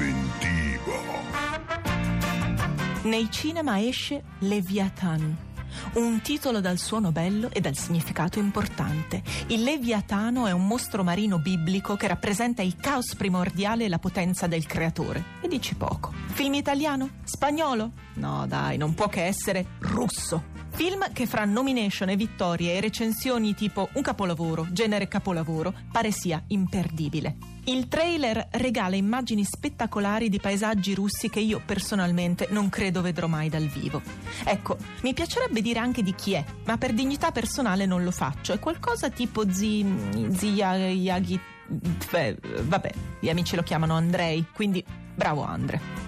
preventiva. Nei cinema esce Leviathan, un titolo dal suono bello e dal significato importante. Il Leviatano è un mostro marino biblico che rappresenta il caos primordiale e la potenza del creatore. E dici poco. Film italiano? Spagnolo? No, dai, non può che essere russo. Film che fra nomination e vittorie e recensioni tipo un capolavoro, genere capolavoro, pare sia imperdibile. Il trailer regala immagini spettacolari di paesaggi russi che io personalmente non credo vedrò mai dal vivo. Ecco, mi piacerebbe dire anche di chi è, ma per dignità personale non lo faccio. È qualcosa tipo zi... zia... Yagi... Beh, vabbè, gli amici lo chiamano Andrei, quindi bravo Andre.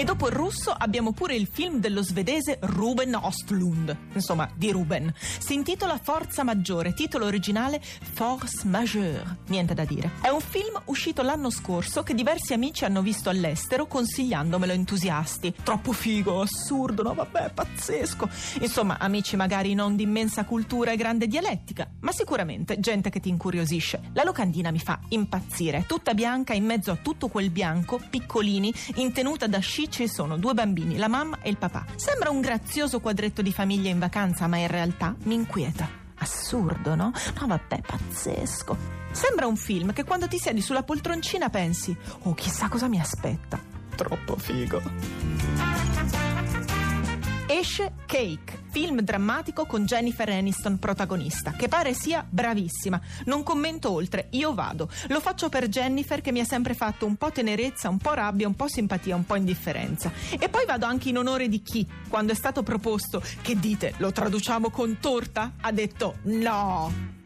E dopo il russo abbiamo pure il film dello svedese Ruben Ostlund, insomma di Ruben. Si intitola Forza Maggiore, titolo originale Force Majeure, niente da dire. È un film uscito l'anno scorso che diversi amici hanno visto all'estero consigliandomelo entusiasti. Troppo figo, assurdo, no vabbè, pazzesco. Insomma, amici magari non di immensa cultura e grande dialettica, ma sicuramente gente che ti incuriosisce. La locandina mi fa impazzire, tutta bianca in mezzo a tutto quel bianco, piccolini, in tenuta da sci ci sono due bambini, la mamma e il papà. Sembra un grazioso quadretto di famiglia in vacanza, ma in realtà mi inquieta. Assurdo, no? No, vabbè, pazzesco. Sembra un film che quando ti siedi sulla poltroncina pensi, oh, chissà cosa mi aspetta. Troppo figo. Esce Cake, film drammatico con Jennifer Aniston protagonista, che pare sia bravissima. Non commento oltre, io vado. Lo faccio per Jennifer che mi ha sempre fatto un po' tenerezza, un po' rabbia, un po' simpatia, un po' indifferenza. E poi vado anche in onore di chi, quando è stato proposto, che dite, lo traduciamo con torta? Ha detto no.